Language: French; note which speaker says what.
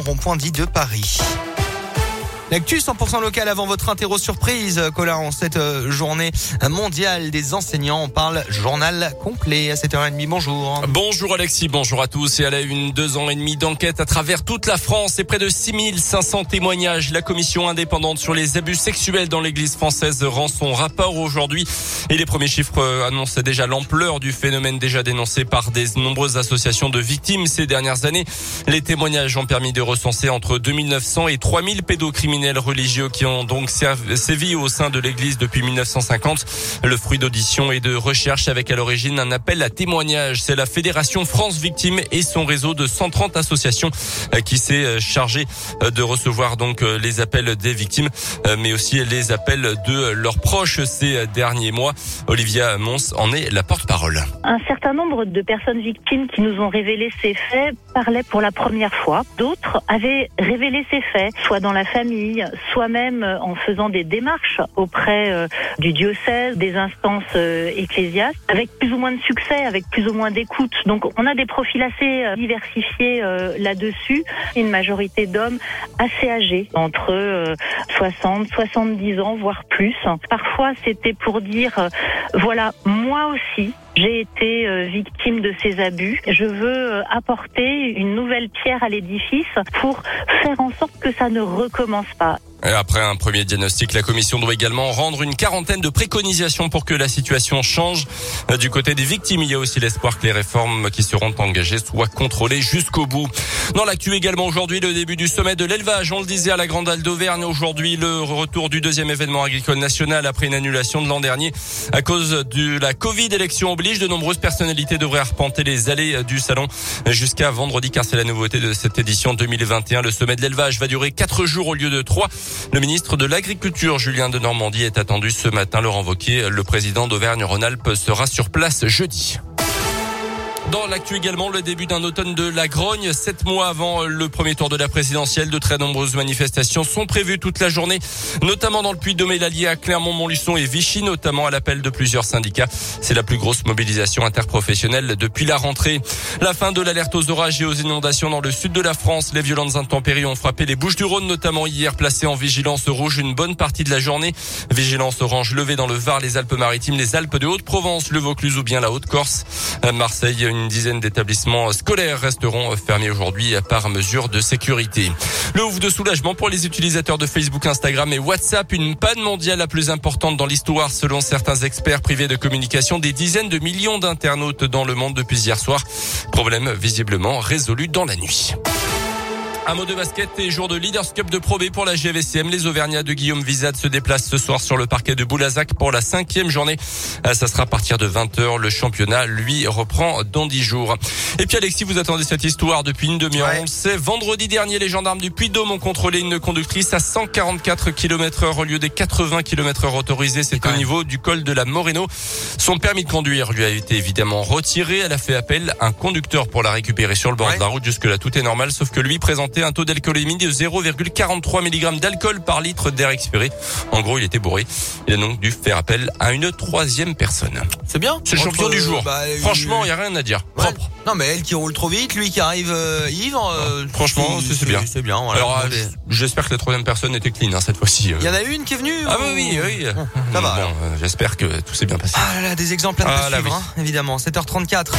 Speaker 1: rond-point dit de Paris. L'actu 100% local avant votre interro surprise, Colin, en cette euh, journée mondiale des enseignants. On parle journal complet à 7h30. Bonjour.
Speaker 2: Bonjour Alexis, bonjour à tous. Et à la une, deux ans et demi d'enquête à travers toute la France et près de 6500 témoignages. La commission indépendante sur les abus sexuels dans l'église française rend son rapport aujourd'hui. Et les premiers chiffres euh, annoncent déjà l'ampleur du phénomène déjà dénoncé par des nombreuses associations de victimes ces dernières années. Les témoignages ont permis de recenser entre 2900 et 3000 pédocriminels religieux qui ont donc sévi au sein de l'église depuis 1950. Le fruit d'audition et de recherche avec à l'origine un appel à témoignage. C'est la Fédération France Victimes et son réseau de 130 associations euh, qui s'est euh, chargé euh, de recevoir donc les appels des victimes, mais aussi les appels de leurs proches ces derniers mois. Olivia Mons en est la porte-parole.
Speaker 3: Un certain nombre de personnes victimes qui nous ont révélé ces faits parlaient pour la première fois. D'autres avaient révélé ces faits, soit dans la famille, soi-même euh, en faisant des démarches auprès euh, du diocèse, des instances euh, ecclésiastes, avec plus ou moins de succès, avec plus ou moins d'écoute. Donc on a des profils assez diversifiés là-dessus, une majorité d'hommes assez âgés, entre 60, 70 ans, voire plus. Parfois c'était pour dire, voilà, moi aussi, j'ai été victime de ces abus. Je veux apporter une nouvelle pierre à l'édifice pour faire en sorte que ça ne recommence pas.
Speaker 2: Après un premier diagnostic, la commission doit également rendre une quarantaine de préconisations pour que la situation change. Du côté des victimes, il y a aussi l'espoir que les réformes qui seront engagées soient contrôlées jusqu'au bout. Dans l'actu également aujourd'hui, le début du sommet de l'élevage. On le disait à la Grande Halle d'Auvergne. Aujourd'hui, le retour du deuxième événement agricole national après une annulation de l'an dernier à cause de la Covid. Élection oblige, de nombreuses personnalités devraient arpenter les allées du salon jusqu'à vendredi car c'est la nouveauté de cette édition 2021. Le sommet de l'élevage va durer quatre jours au lieu de trois. Le ministre de l'Agriculture, Julien de Normandie, est attendu ce matin. Laurent Wauquiez, le président d'Auvergne-Rhône-Alpes, sera sur place jeudi. Dans l'actu également, le début d'un automne de la grogne. Sept mois avant le premier tour de la présidentielle, de très nombreuses manifestations sont prévues toute la journée, notamment dans le Puy-de-Dôme et à Clermont-Montluçon et Vichy, notamment à l'appel de plusieurs syndicats. C'est la plus grosse mobilisation interprofessionnelle depuis la rentrée. La fin de l'alerte aux orages et aux inondations dans le sud de la France. Les violentes intempéries ont frappé les Bouches-du-Rhône, notamment hier, placées en vigilance rouge une bonne partie de la journée. Vigilance orange levée dans le Var, les Alpes-Maritimes, les Alpes de Haute-Provence, le Vaucluse ou bien la Haute-Corse. Marseille, dizaine d'établissements scolaires resteront fermés aujourd'hui par mesure de sécurité. Le ouf de soulagement pour les utilisateurs de Facebook, Instagram et WhatsApp. Une panne mondiale la plus importante dans l'histoire selon certains experts privés de communication. Des dizaines de millions d'internautes dans le monde depuis hier soir. Problème visiblement résolu dans la nuit. Un mot de basket et jour de Leaders Cup de Pro B pour la GVCM. Les Auvergnats de Guillaume Vizade se déplacent ce soir sur le parquet de Boulazac pour la cinquième journée. Euh, ça sera à partir de 20h. Le championnat, lui, reprend dans 10 jours. Et puis Alexis, vous attendez cette histoire depuis une demi-heure. On le sait, vendredi dernier, les gendarmes du Puy-de-Dôme ont contrôlé une conductrice à 144 km heure au lieu des 80 km heure autorisés. C'est au niveau du col de la Moreno. Son permis de conduire lui a été évidemment retiré. Elle a fait appel à un conducteur pour la récupérer sur le bord de la route. Jusque-là, tout est normal, sauf que lui présente un taux d'alcoolémie de 0,43 mg d'alcool par litre d'air expiré. En gros, il était bourré. Il a donc dû faire appel à une troisième personne.
Speaker 1: C'est bien.
Speaker 2: C'est le champion du jour. Bah, Franchement, il n'y a rien à dire. Propre.
Speaker 1: Non, mais elle qui roule trop vite, lui qui arrive euh, ivre. Euh,
Speaker 2: Franchement, c'est bien.
Speaker 1: C'est bien.
Speaker 2: Alors, euh, j'espère que la troisième personne était clean hein, cette fois-ci.
Speaker 1: Il y en a une qui est venue.
Speaker 2: Ah oui, oui,
Speaker 1: Ça va.
Speaker 2: J'espère que tout s'est bien passé.
Speaker 1: Ah là là, des exemples à, ah, suivre, hein, évidemment. 7h34.